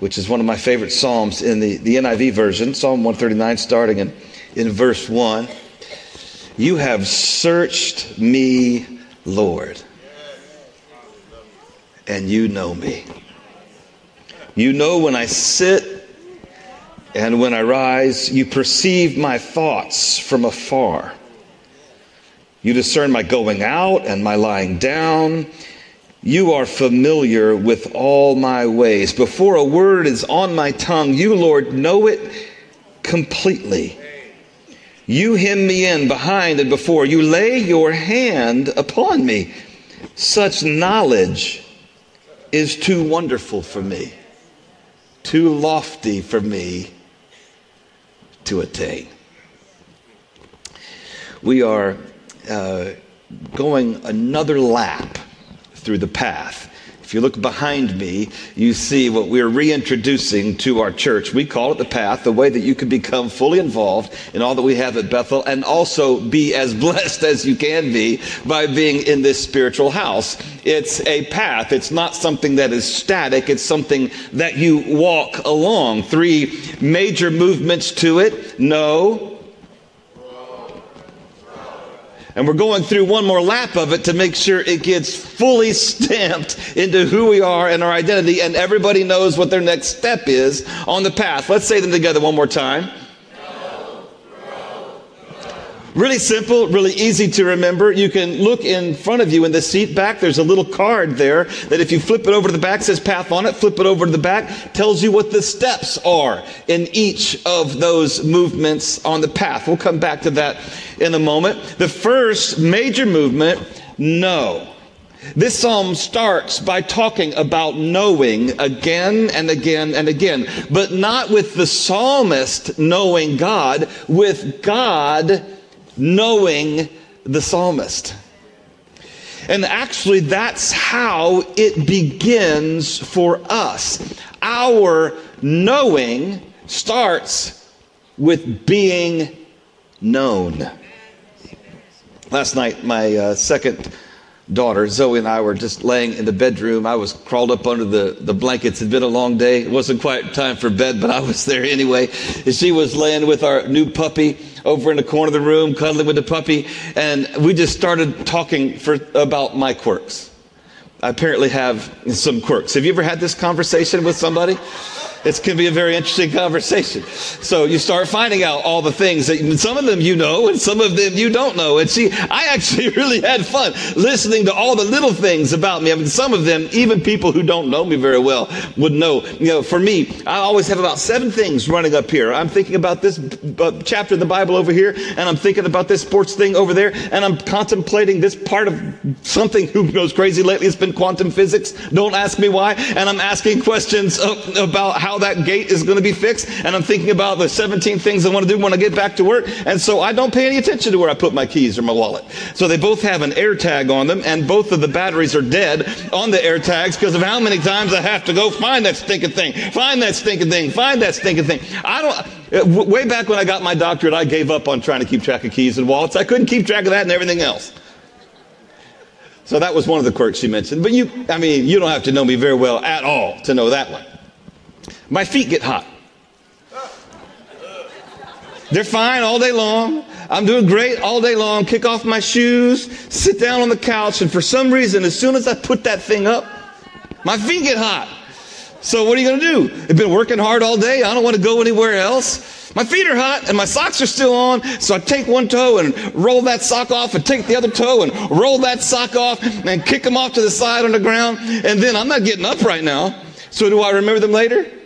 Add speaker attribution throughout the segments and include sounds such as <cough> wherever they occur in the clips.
Speaker 1: which is one of my favorite Psalms in the, the NIV version, Psalm 139, starting in, in verse 1. You have searched me, Lord, and you know me. You know when I sit and when I rise, you perceive my thoughts from afar. You discern my going out and my lying down. You are familiar with all my ways. Before a word is on my tongue, you, Lord, know it completely. You hem me in behind and before. You lay your hand upon me. Such knowledge is too wonderful for me, too lofty for me to attain. We are uh, going another lap through the path. If you look behind me, you see what we're reintroducing to our church. We call it the path, the way that you can become fully involved in all that we have at Bethel and also be as <laughs> blessed as you can be by being in this spiritual house. It's a path. It's not something that is static. It's something that you walk along. Three major movements to it. Know, and we're going through one more lap of it to make sure it gets fully <laughs> stamped into who we are and our identity, and everybody knows what their next step is on the path. Let's say them together one more time. Really simple, really easy to remember. You can look in front of you in the seat back. There's a little card there that if you flip it over to the back, says path on it. Flip it over to the back, tells you what the steps are in each of those movements on the path. We'll come back to that in a moment. The first major movement, know. This psalm starts by talking about knowing again and again and again, but not with the psalmist knowing God, with God knowing the psalmist. And actually, that's how it begins for us. Our knowing starts with being known. Last night, my uh, second daughter, Zoe, and I were just laying in the bedroom. I was crawled up under the, the blankets. It had been a long day. It wasn't quite time for bed, but I was there anyway. And she was laying with our new puppy over in the corner of the room, cuddling with the puppy. And we just started talking for, about my quirks. I apparently have some quirks. Have you ever had this conversation with somebody? It's going to be a very interesting conversation. So you start finding out all the things that some of them you know and some of them you don't know. And see, I actually <laughs> really had fun listening to all the little things about me. I mean, some of them, even people who don't know me very well would know. You know, for me, I always have about seven things running up here. I'm thinking about this uh, chapter of the Bible over here, and I'm thinking about this sports thing over there, and I'm contemplating this part of something who goes crazy lately. It's been quantum physics. Don't ask me why. And I'm asking questions about how how that gate is going to be fixed. And I'm thinking about the 17 things I want to do when I get back to work. And so I don't pay any attention to where I put my keys or my wallet. So they both have an air tag on them and both of the batteries are dead on the air tags because of how many times I have to go find that stinking thing, find that stinking thing, find that stinking thing. I don't, uh, way back when I got my doctorate, I gave up on trying to keep track of keys and wallets. I couldn't keep track of that and everything else. So that was one of the quirks she mentioned. But you, I mean, you don't have to know me very well at all to know that one. My feet get hot. They're fine all day long. I'm doing great all day long. Kick off my shoes, sit down on the couch, and for some reason, as soon as I put that thing up, my feet get hot. So what are you going to do? I've been working hard all day. I don't want to go anywhere else. My feet are hot and my socks are still on. So I take one toe and roll that sock off and take the other toe and roll that sock off and kick them off to the side on the ground. And then I'm not getting up right now. So do I remember them later?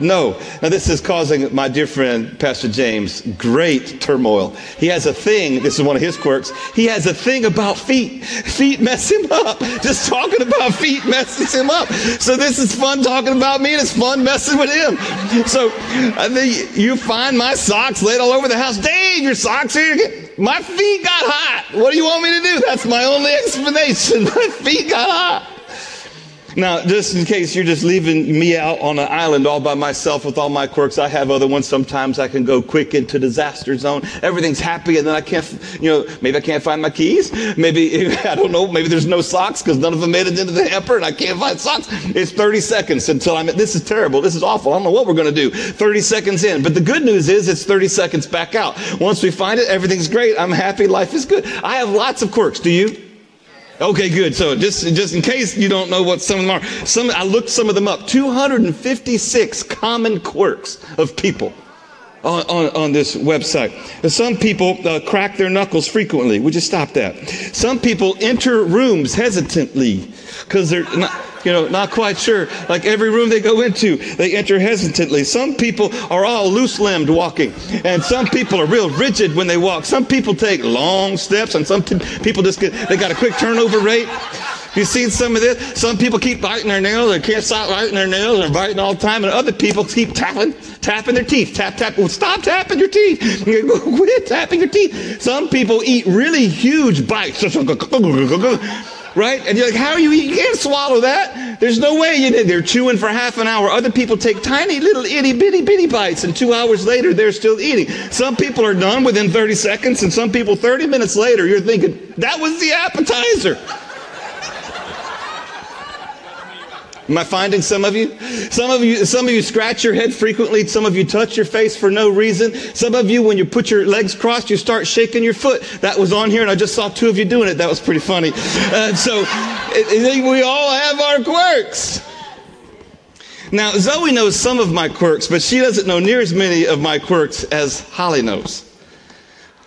Speaker 1: No. Now, this is causing my dear friend, Pastor James, great turmoil. He has a thing, this is one of his quirks, he has a thing about feet. Feet mess him up. Just talking about feet messes him up. So, this is fun talking about me, and it's fun messing with him. So, I think you find my socks laid all over the house. Dave, your socks are here. My feet got hot. What do you want me to do? That's my only explanation. <laughs> My feet got hot. Now, just in case you're just leaving me out on an island all by myself with all my quirks, I have other ones. Sometimes I can go quick into disaster zone. Everything's happy, and then I can't, you know, maybe I can't find my keys. Maybe, <laughs> I don't know, maybe there's no socks because none of them made it into the hamper and I can't find socks. It's 30 seconds until I'm, this is terrible. This is awful. I don't know what we're going to do. 30 seconds in. But the good news is it's 30 seconds back out. Once we find it, everything's great. I'm happy. Life is good. I have lots of quirks. Do you? Okay, good. So just just in case you don't know what some of them are, some I looked some of them up. 256 common quirks of people. On, on, on, this website. Some people uh, crack their knuckles frequently. Would you stop that? Some people enter rooms hesitantly because they're not you know, not quite sure. Like every room they go into, they enter hesitantly. Some people are all loose limbed walking, and some people are real rigid when they walk. Some people take long steps, and some t- people just get, they got a quick turnover rate. You seen some of this? Some people keep biting their nails. They can't stop biting their nails. They're biting all the time. And other people keep tapping, tapping their teeth. Tap, tap. Well, stop tapping your teeth. <laughs> Quit tapping your teeth. Some people eat really huge bites <laughs> right? And you're like, how are you? You can't swallow that. There's no way. You, did. they're chewing for half an hour. Other people take tiny little itty bitty bitty bites, and two hours later, they're still eating. Some people are done within 30 seconds, and some people 30 minutes later, you're thinking, that was the appetizer. Am I finding some of you? Some of you, some of you scratch your head frequently. Some of you touch your face for no reason. Some of you, when you put your legs crossed, you start shaking your foot. That was on here, and I just saw two of you doing it. That was pretty funny. Uh, so it, it, we all have our quirks. Now, Zoe knows some of my quirks, but she doesn't know near as many of my quirks as Holly knows.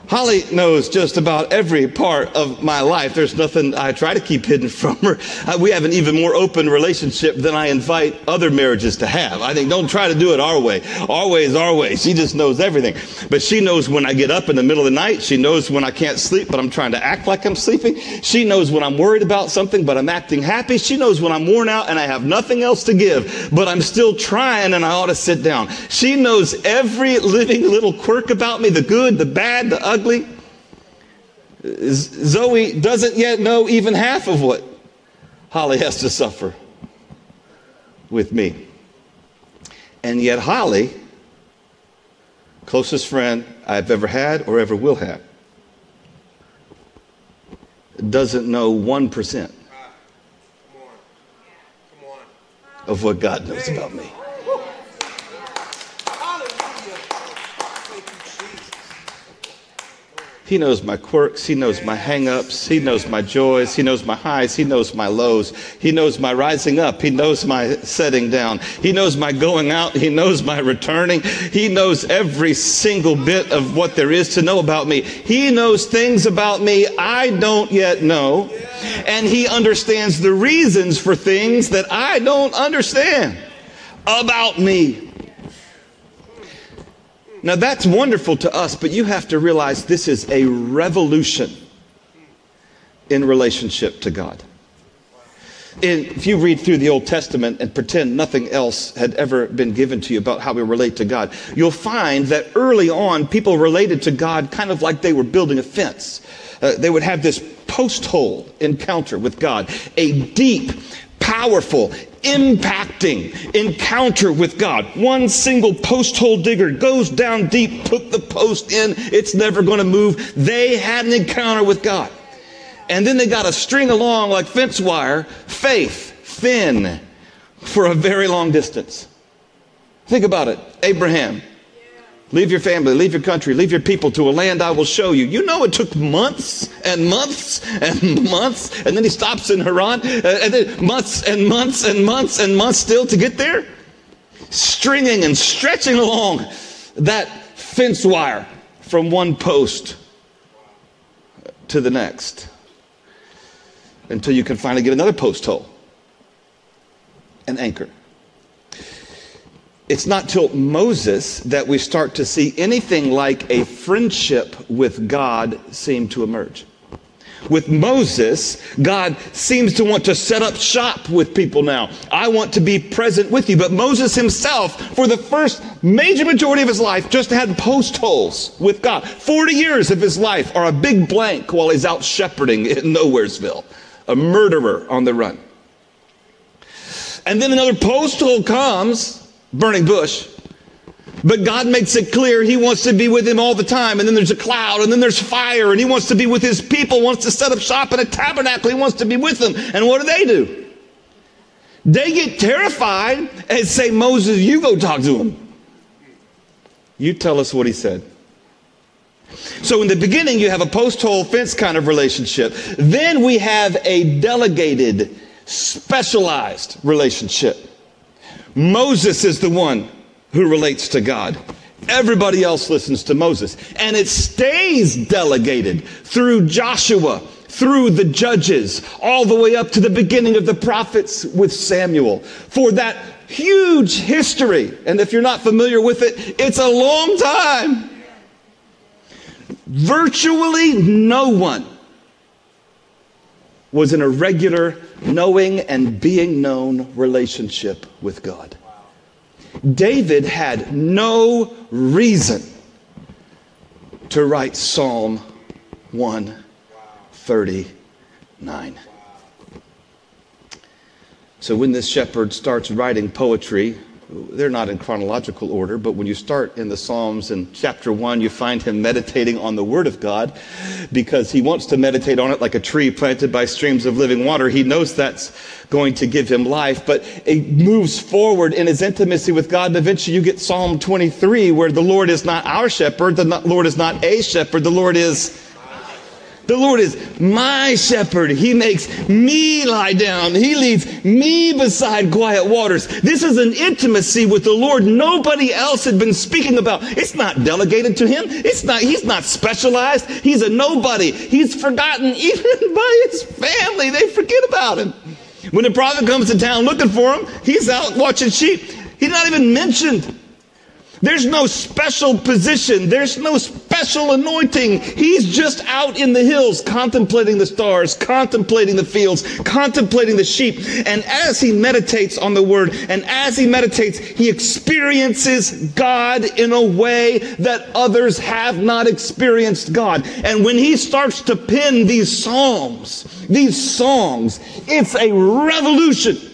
Speaker 1: Holly knows just about every part of my life. There's nothing I try to keep hidden from her. Uh, we have an even more open relationship than I invite other marriages to have. I think don't try to do it our way. Our way is our way. She just knows everything. But she knows when I get up in the middle of the night. She knows when I can't sleep, but I'm trying to act like I'm sleeping. She knows when I'm worried about something, but I'm acting happy. She knows when I'm worn out and I have nothing else to give, but I'm still trying and I ought to sit down. She knows every living little quirk about me, the good, the bad, the ugly ugly. Zoe doesn't yet know even half of what Holly has to suffer with me. And yet, Holly, closest friend I've ever had or ever will have, doesn't know 1% ah, of what God knows about me. He knows my quirks. He knows my hangups. He knows my joys. He knows my highs. He knows my lows. He knows my rising up. He knows my setting down. He knows my going out. He knows my returning. He knows every single bit of what there is to know about me. He knows things about me I don't yet know. And he understands the reasons for things that I don't understand about me. Now that's wonderful to us, but you have to realize this is a revolution in relationship to God. if you read through the Old Testament and pretend nothing else had ever been given to you about how we relate to God, you'll find that early on people related to God kind of like they were building a fence. Uh, they would have this post hole encounter with God, a deep, powerful, impacting encounter with God. One single post hole digger goes down deep, put the post in, it's never going to move. They had an encounter with God. And then they got a string along like fence wire, faith, thin, for a very long distance. Think about it. Abraham, Leave your family, leave your country, leave your people to a land I will show you. You know, it took months and months and months, and then he stops in Haran, uh, and then months and months and months and months still to get there. Stringing and stretching along that fence wire from one post to the next until you can finally get another post hole, an anchor It's not till Moses that we start to see anything like a friendship with God seem to emerge. With Moses, God seems to want to set up shop with people now. I want to be present with you. But Moses himself, for the first major majority of his life, just had post holes with God. 40 years of his life are a big blank while he's out shepherding in Nowheresville, a murderer on the run. And then another post hole comes, burning bush, but God makes it clear he wants to be with him all the time. And then there's a cloud, and then there's fire, and he wants to be with his people, wants to set up shop in a tabernacle, he wants to be with them. And what do they do? They get terrified and say, Moses, you go talk to him. You tell us what he said. So in the beginning, you have a post hole fence kind of relationship. Then we have a delegated, specialized relationship. Moses is the one who relates to God. Everybody else listens to Moses. And it stays delegated through Joshua, through the judges, all the way up to the beginning of the prophets with Samuel. For that huge history. And if you're not familiar with it, it's a long time. Virtually no one was in a regular knowing and being known relationship with God. David had no reason to write Psalm 139. So when this shepherd starts writing poetry, they're not in chronological order, but when you start in the Psalms in chapter 1, you find him meditating on the Word of God because he wants to meditate on it like a tree planted by streams of living water. He knows that's going to give him life, but it moves forward in his intimacy with God. And eventually you get Psalm 23 where the Lord is not our shepherd, the Lord is not a shepherd, the Lord is the Lord is my shepherd. He makes me lie down. He leads me beside quiet waters. This is an intimacy with the Lord nobody else had been speaking about. It's not delegated to him. It's not, he's not specialized. He's a nobody. He's forgotten <laughs> even by his family. They forget about him. When the prophet comes to town looking for him, he's out watching sheep. He's not even mentioned. There's no special position. There's no special anointing. He's just out in the hills contemplating the stars, contemplating the fields, contemplating the sheep. And as he meditates on the word and as he meditates, he experiences God in a way that others have not experienced God. And when he starts to pen these psalms, these songs, it's a revolution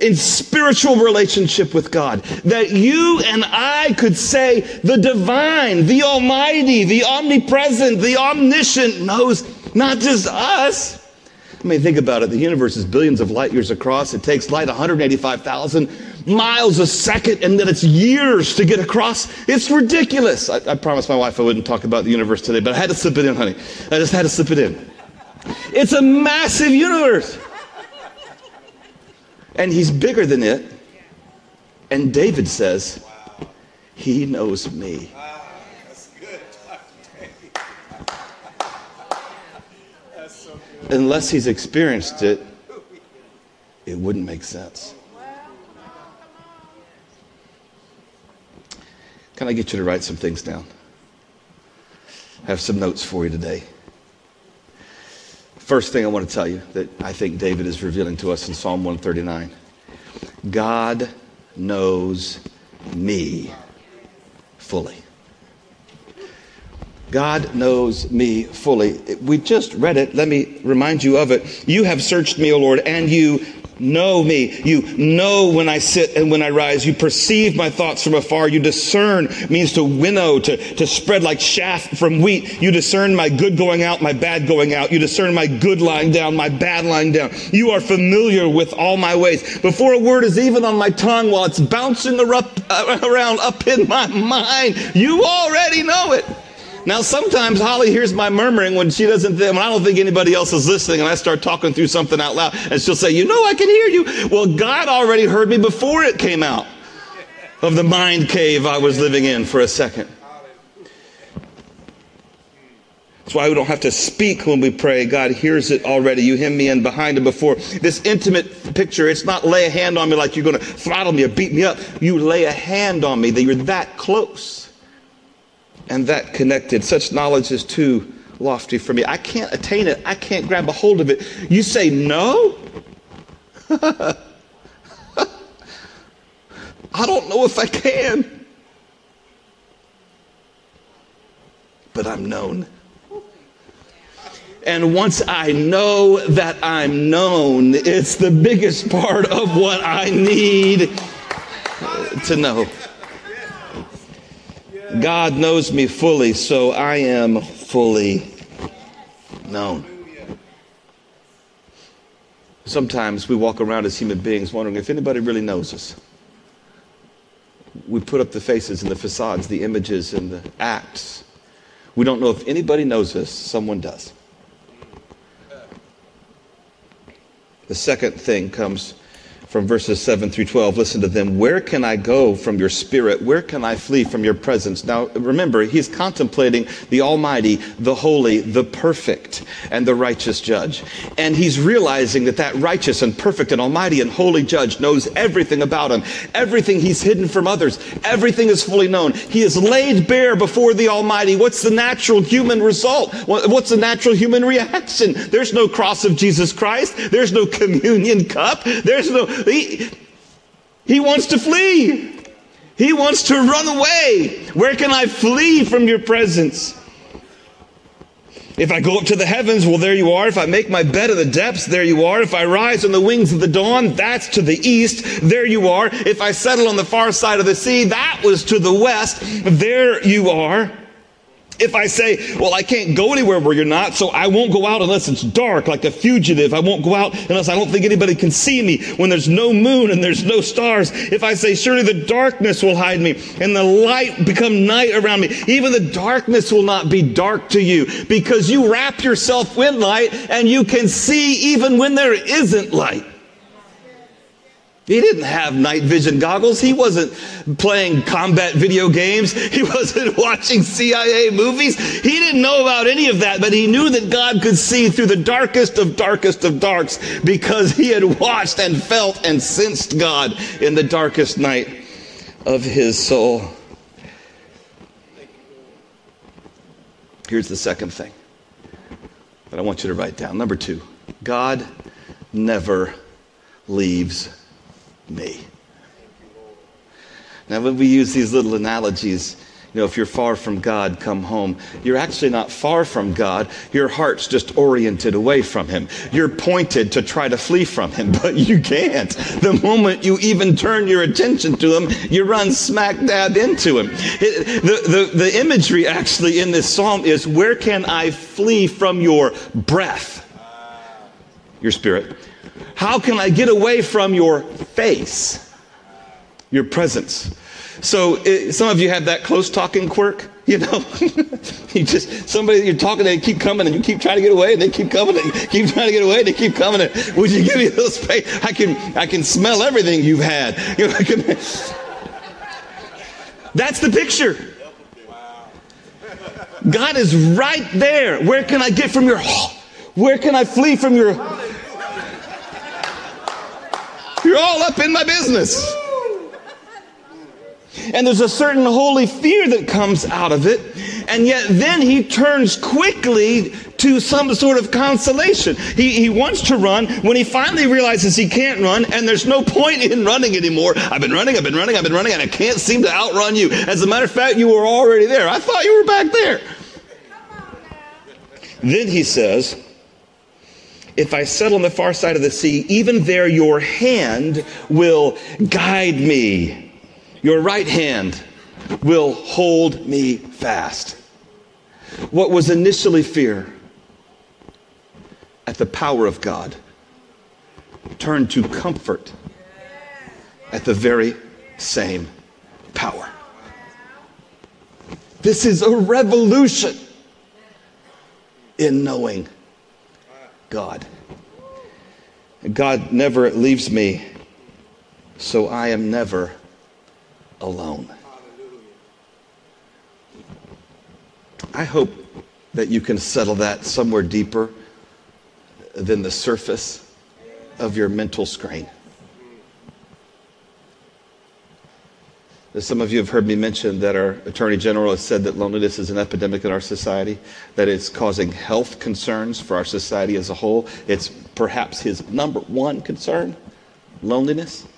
Speaker 1: in spiritual relationship with God. That you and I could say the divine, the almighty, the omnipresent, the omniscient knows not just us. I mean, think about it. The universe is billions of light years across. It takes light 185,000 miles a second, and then it's years to get across. It's ridiculous. I, I promised my wife I wouldn't talk about the universe today, but I had to slip it in, honey. I just had to slip it in. It's a massive universe. And he's bigger than it. And David says, He knows me. Unless he's experienced it, it wouldn't make sense. Can I get you to write some things down? I have some notes for you today. First thing I want to tell you that I think David is revealing to us in Psalm 139 God knows me fully. God knows me fully. We just read it. Let me remind you of it. You have searched me, O Lord, and you know me. You know when I sit and when I rise. You perceive my thoughts from afar. You discern means to winnow, to, to spread like chaff from wheat. You discern my good going out, my bad going out. You discern my good lying down, my bad lying down. You are familiar with all my ways. Before a word is even on my tongue while it's bouncing uh, <laughs> around up in my mind, you already know it. Now, sometimes Holly hears my murmuring when she doesn't, when I don't think anybody else is listening, and I start talking through something out loud, and she'll say, "You know, I can hear you." Well, God already heard me before it came out of the mind cave I was living in for a second. That's why we don't have to speak when we pray. God hears it already. You hem me in behind and before. This intimate picture, it's not lay a hand on me like you're going to throttle me or beat me up. You lay a hand on me that you're that close and that connected. Such knowledge is too lofty for me. I can't attain it. I can't grab a hold of it. You say no? <laughs> I don't know if I can. But I'm known. And once I know that I'm known, it's the biggest part of what I need to know. God knows me fully, so I am fully known. Sometimes we walk around as human beings wondering if anybody really knows us. We put up the faces and the facades, the images and the acts. We don't know if anybody knows us, someone does. The second thing comes from verses 7 through 12. Listen to them. Where can I go from your spirit? Where can I flee from your presence? Now, remember, he's contemplating the Almighty, the Holy, the perfect, and the righteous judge. And he's realizing that that righteous and perfect and Almighty and Holy judge knows everything about him, everything he's hidden from others. Everything is fully known. He is laid bare before the Almighty. What's the natural human result? What's the natural human reaction? There's no cross of Jesus Christ. There's no communion cup. There's no, he, he wants to flee. He wants to run away. Where can I flee from your presence? If I go up to the heavens, well, there you are. If I make my bed in the depths, there you are. If I rise on the wings of the dawn, that's to the east, there you are. If I settle on the far side of the sea, that was to the west, there you are. If I say, well, I can't go anywhere where you're not, so I won't go out unless it's dark, like a fugitive. I won't go out unless I don't think anybody can see me when there's no moon and there's no stars. If I say, surely the darkness will hide me and the light become night around me, even the darkness will not be dark to you because you wrap yourself in light and you can see even when there isn't light. He didn't have night vision goggles. He wasn't playing combat video games. He <laughs> wasn't watching CIA movies. He didn't know about any of that, but he knew that God could see through the darkest of darkest of darks because he had watched and felt and sensed God in the darkest night of his soul. Here's the second thing that I want you to write down. Number two, God never leaves me. Now, when we use these little analogies, you know, if you're far from God, come home. You're actually not far from God. Your heart's just oriented away from Him. You're pointed to try to flee from Him, <laughs> but you can't. The moment you even turn your attention to Him, you run smack dab into Him. It, the, the, the imagery actually in this psalm is where can I flee from your breath? Your spirit. How can I get away from your face? Your presence. So it, some of you have that close talking quirk, you know. <laughs> you just somebody you're talking, they keep coming, and you keep trying to get away, and they keep coming, and <laughs> keep trying to get away, and they keep coming. And, Would you give me a little space? I can I can smell everything you've had. <laughs> You know, can, that's the picture. God is right there. Where can I get from your? <gasps> Where can I flee from your? You're all up in my business. And there's a certain holy fear that comes out of it. And yet then he turns quickly to some sort of consolation. He, he wants to run when he finally realizes he can't run and there's no point in running anymore. I've been running, I've been running, I've been running, and I can't seem to outrun you. As a matter of fact, you were already there. I thought you were back there. Then he says, if I settle on the far side of the sea, even there your hand will guide me. Your right hand will hold me fast. What was initially fear at the power of God turned to comfort at the very same power. This is a revolution in knowing God. God never leaves me, so I am never alone. I hope that you can settle that somewhere deeper than the surface of your mental screen. As some of you have heard me mention that our Attorney General has said that loneliness is an epidemic in our society, that it's causing health concerns for our society as a whole. It's perhaps his number one concern loneliness.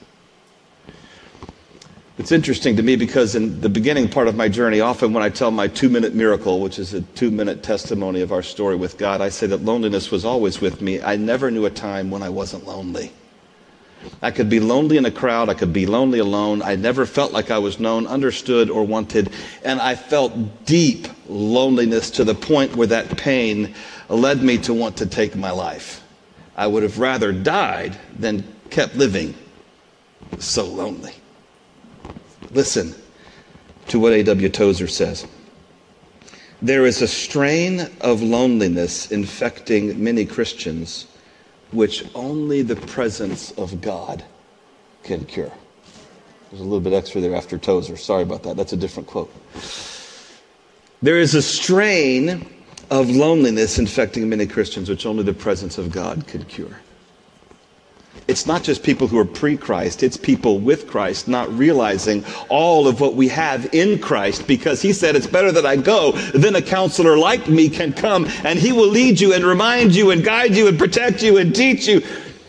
Speaker 1: It's interesting to me because in the beginning part of my journey, often when I tell my two minute miracle, which is a two minute testimony of our story with God, I say that loneliness was always with me. I never knew a time when I wasn't lonely. I could be lonely in a crowd. I could be lonely alone. I never felt like I was known, understood, or wanted. And I felt deep loneliness to the point where that pain led me to want to take my life. I would have rather died than kept living so lonely. Listen to what A.W. Tozer says. There is a strain of loneliness infecting many Christians which only the presence of God can cure. There's a little bit extra there after Tozer. Sorry about that. That's a different quote. There is a strain of loneliness infecting many Christians which only the presence of God can cure it's not just people who are pre Christ, it's people with Christ not realizing all of what we have in Christ because he said, It's better that I go than a counselor like me can come and he will lead you and remind you and guide you and protect you and teach you.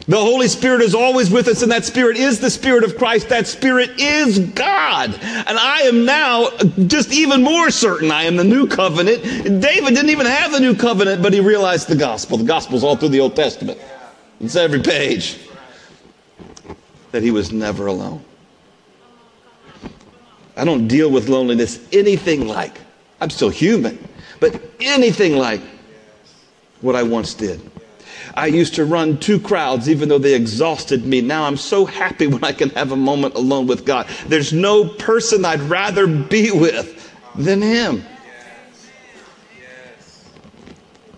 Speaker 1: The Holy Spirit is always with us, and that Spirit is the Spirit of Christ. That Spirit is God. And I am now just even more certain I am the new covenant. David didn't even have the new covenant, but he realized the gospel. The gospel's all through the Old Testament. It's every page that he was never alone. I don't deal with loneliness anything like, I'm still human, but anything like what I once did. I used to run to crowds even though they exhausted me. Now I'm so happy when I can have a moment alone with God. There's no person I'd rather be with than Him.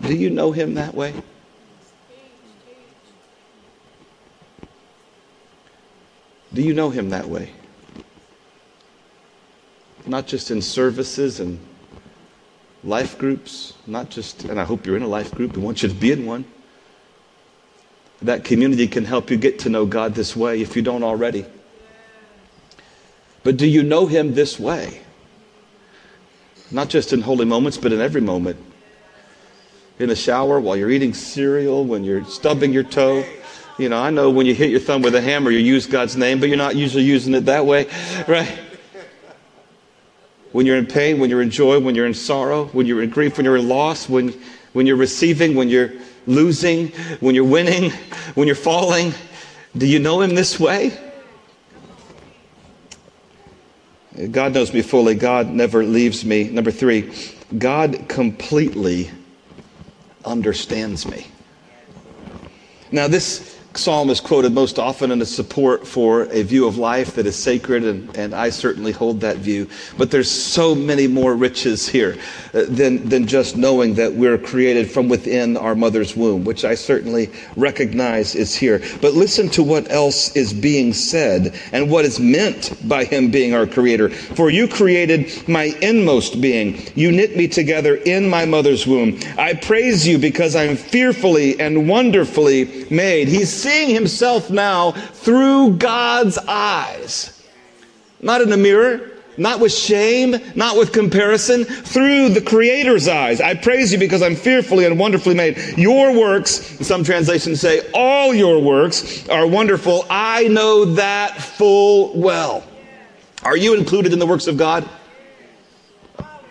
Speaker 1: Do you know Him that way? Do you know him that way? Not just in services and life groups, not just, and I hope you're in a life group, we want you to be in one. That community can help you get to know God this way if you don't already. But do you know him this way? Not just in holy moments, but in every moment. In the shower, while you're eating cereal, when you're stubbing your toe you know, I know when you hit your thumb with a hammer, you use God's name, but you're not usually using it that way, <laughs> right? When you're in pain, when you're in joy, when you're in sorrow, when you're in grief, when you're in loss, when, when you're receiving, when you're losing, when you're winning, <laughs> when you're falling, do you know Him this way? God knows me fully. God never leaves me. Number three, God completely understands me. Now, this psalm is quoted most often in support for a view of life that is sacred, and, and I certainly hold that view. But there's so many more riches here uh, than, than just knowing that we're created from within our mother's womb, which I certainly recognize is here. But listen to what else is being said and what is meant by Him being our Creator. For you created my inmost being. You knit me together in my mother's womb. I praise you because I'm fearfully and wonderfully made. He's seeing himself now through God's eyes. Not in a mirror, not with shame, not with comparison, through the Creator's eyes. I praise you because I'm fearfully and wonderfully made. Your works, some translations say, all your works are wonderful. I know that full well. Are you included in the works of God?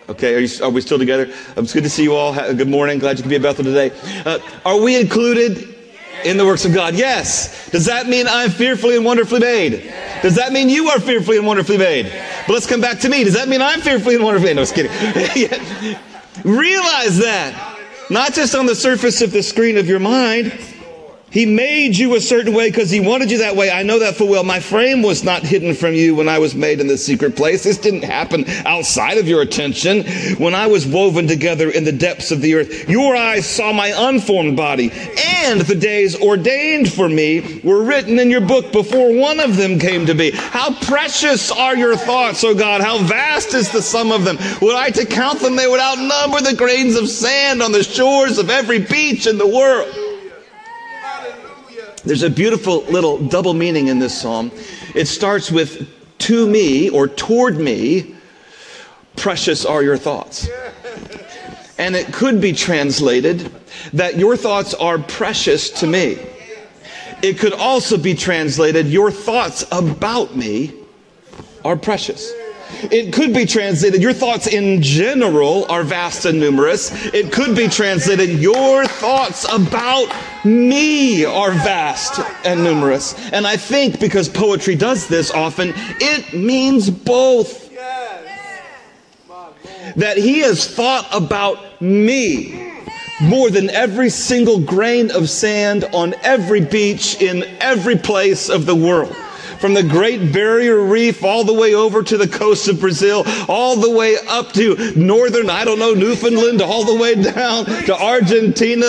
Speaker 1: Okay, are, you, are we still together? It's good to see you all. Good morning. Glad you could be at Bethel today. Uh, are we included in the works of God? Yes. Does that mean I'm fearfully and wonderfully made? Does that mean you are fearfully and wonderfully made? But let's come back to me. Does that mean I'm fearfully and wonderfully made? No, I was kidding. <laughs> Realize that. Not just on the surface of the screen of your mind. He made you a certain way because he wanted you that way. I know that full well. My frame was not hidden from you when I was made in the secret place. This didn't happen outside of your attention. When I was woven together in the depths of the earth, your eyes saw my unformed body and the days ordained for me were written in your book before one of them came to be. How precious are your thoughts, O God? How vast is the sum of them? Were I to count them, they would outnumber the grains of sand on the shores of every beach in the world. There's a beautiful little double meaning in this psalm. It starts with to me or toward me, precious are your thoughts. And it could be translated that your thoughts are precious to me. It could also be translated, your thoughts about me are precious. It could be translated, your thoughts in general are vast and numerous. It could be translated, your thoughts about me are vast and numerous. And I think because poetry does this often, it means both. That he has thought about me more than every single grain of sand on every beach in every place of the world from the Great Barrier Reef all the way over to the coast of Brazil, all the way up to northern, I don't know, Newfoundland, all the way down to Argentina.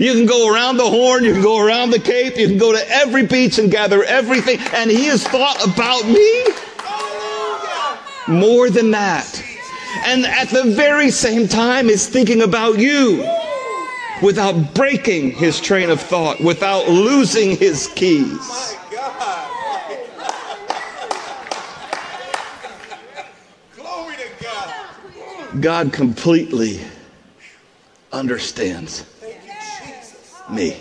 Speaker 1: You can go around the Horn, you can go around the Cape, you can go to every beach and gather everything. And He has thought about me more than that. And at the very same time is thinking about you without breaking his train of thought, without losing his keys. God completely understands me.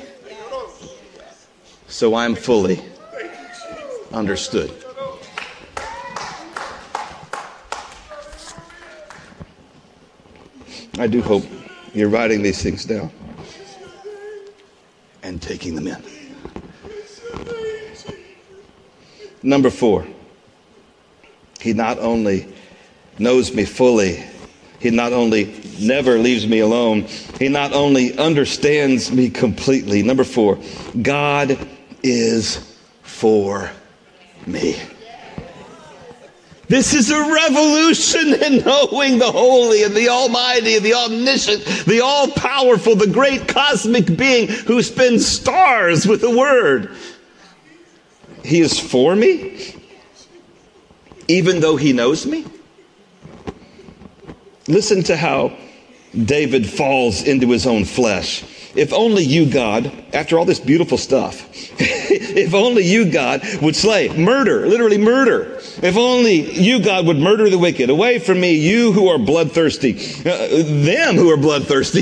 Speaker 1: So I'm fully understood. I do hope you're writing these things down and taking them in. Number four, he not only knows me fully, he not only never leaves me alone, He not only understands me completely. Number four, God is for me. This is a revolution in knowing the holy and the almighty, the omniscient, the all powerful, the great cosmic being who spins stars with a word. He is for me, even though he knows me. Listen to how David falls into his own flesh. If only you, God, after all this beautiful stuff, <laughs> if only you, God, would slay, murder, literally murder. If only you, God, would murder the wicked. Away from me, you who are bloodthirsty. Uh, them who are bloodthirsty.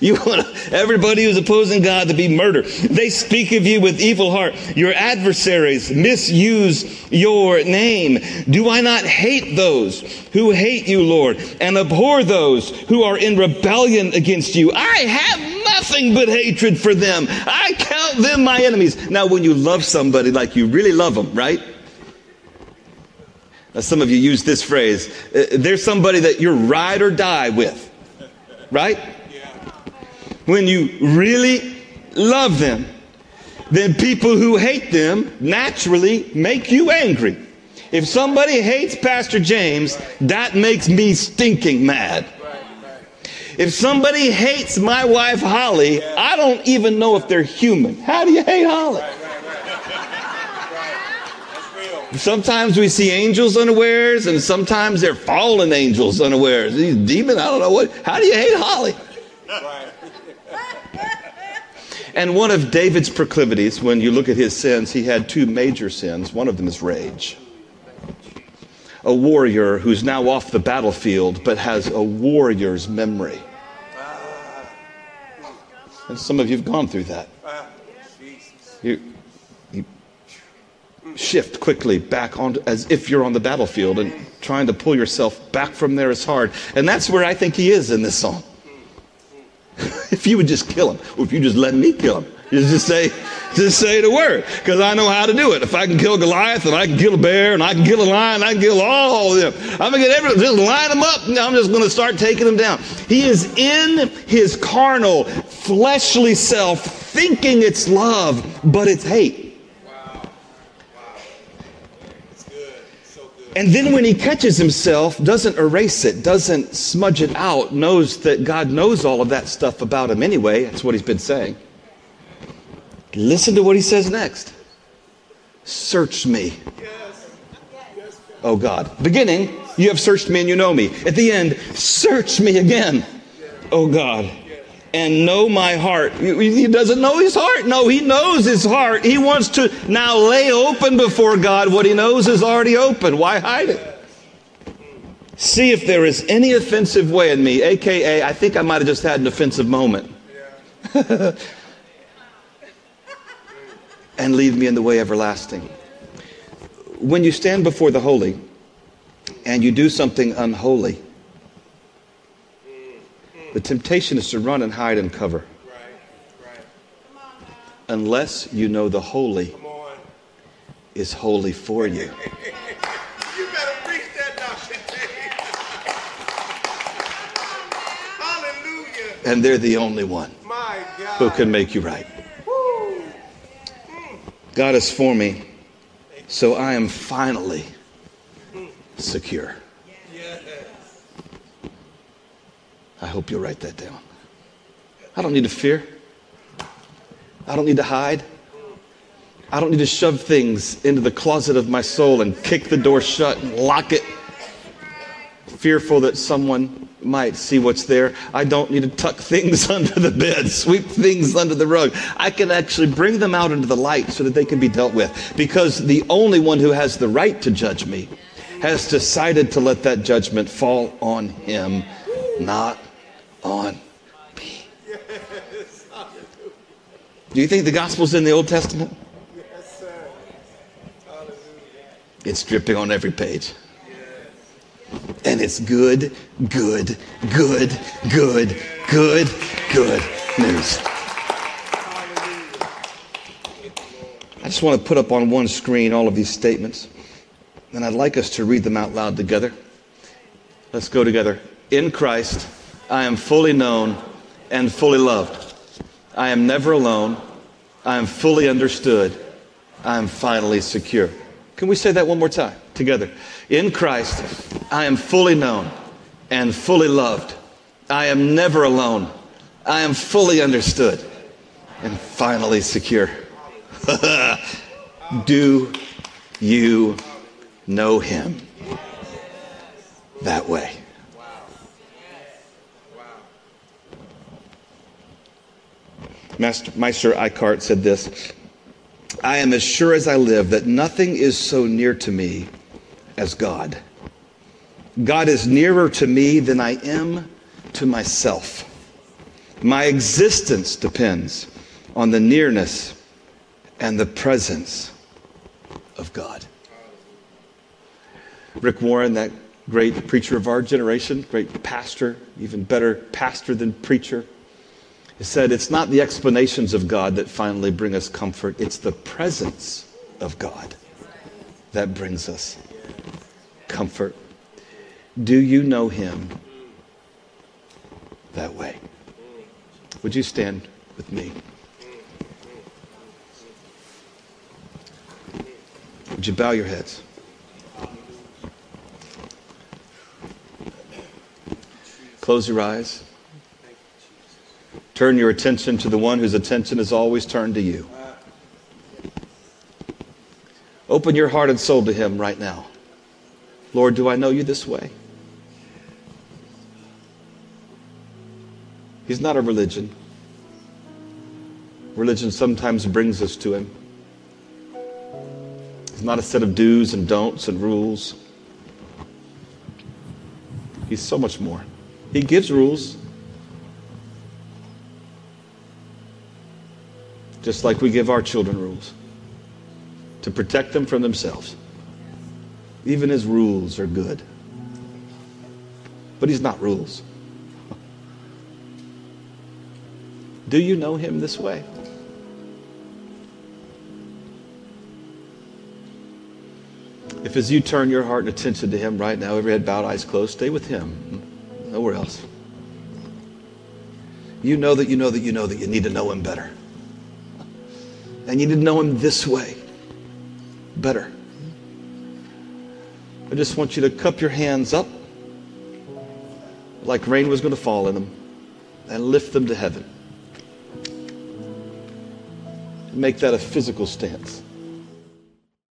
Speaker 1: <laughs> you want everybody who's opposing God to be murdered. They speak of you with evil heart. Your adversaries misuse your name. Do I not hate those who hate you, Lord, and abhor those who are in rebellion against you? I have nothing but hatred for them. I count them my enemies. Now, when you love somebody like you really love them, right? Now, some of you use this phrase. Uh, there's somebody that you're ride or die with, right? When you really love them, then people who hate them naturally make you angry. If somebody hates Pastor James, that makes me stinking mad. If somebody hates my wife Holly, I don't even know if they're human. How do you hate Holly? Sometimes we see angels unawares, and sometimes they're fallen angels unawares. These demons, I don't know what. How do you hate Holly? And one of David's proclivities, when you look at his sins, he had two major sins. One of them is rage. A warrior who's now off the battlefield but has a warrior's memory. And some of you have gone through that. You, you shift quickly back on as if you're on the battlefield and trying to pull yourself back from there is hard. And that's where I think he is in this song. <laughs> if you would just kill him, or if you just let me kill him, just say, just say the word, because I know how to do it. If I can kill Goliath, and I can kill a bear, and I can kill a lion, I can kill all of them. I'm gonna get everything, just line them up, and I'm just gonna start taking them down. He is in his carnal, fleshly self thinking it's love, but it's hate. Wow. Wow. It's good. So good. And then when he catches himself, doesn't erase it, doesn't smudge it out, knows that God knows all of that stuff about him anyway. That's what he's been saying. Listen to what he says next. Search me. Oh God. Beginning, you have searched me and you know me. At the end, search me again. Oh God and know my heart. He doesn't know his heart. No, he knows his heart. He wants to now lay open before God what he knows is already open. Why hide it? See if there is any offensive way in me, aka, I think I might have just had an offensive moment. <laughs> and lead me in the way everlasting. When you stand before the holy and you do something unholy, the temptation is to run and hide and cover. Unless you know the holy is holy for you.
Speaker 2: You better preach that doctrine. Hallelujah.
Speaker 1: And they're the only one who can make you right. God is for me, so I am finally secure. I hope you'll write that down. I don't need to fear. I don't need to hide. I don't need to shove things into the closet of my soul and kick the door shut and lock it, fearful that someone might see what's there. I don't need to tuck things <laughs> under the bed, sweep things under the rug. I can actually bring them out into the light so that they can be dealt with because the only one who has the right to judge me has decided to let that judgment fall on him, not on me. Do you think the gospel's in the Old Testament?
Speaker 2: Yes, sir.
Speaker 1: It's dripping on every page. And it's good, good, good, good, good, good news. I just want to put up on one screen all of these statements, and I'd like us to read them out loud together. Let's go together. In Christ, I am fully known and fully loved. I am never alone. I am fully understood. I am finally secure. Can we say that one more time together? In Christ, I am fully known and fully loved. I am never alone. I am fully understood and finally secure. <laughs> Do you know him that way? Master, Meister Eckhart said this I am as sure as I live that nothing is so near to me as God. God is nearer to me than I am to myself. My existence depends on the nearness and the presence of God. Rick Warren, that great preacher of our generation, great pastor, even better pastor than preacher, he said, It's not the explanations of God that finally bring us comfort, it's the presence of God that brings us comfort. Do you know Him that way? Would you stand with me? Would you bow your heads? Close your eyes. Turn your attention to the one whose attention is always turned to you. Open your heart and soul to him right now. Lord, do I know you this way? He's not a religion. Religion sometimes brings us to him. He's not a set of do's and don'ts and rules. He's so much more. He gives rules, just like we give our children rules to protect them from themselves. Even his rules are good. But he's not rules. Do you know him this way? If as you turn your heart and attention to him right now, every head bowed, eyes closed, stay with him. Nowhere else. You know that you know that you know that you need to know him better. and you didn't know him this way better. I just want you to cup your hands up like rain was going to fall in them and lift them to heaven. Make that a physical stance.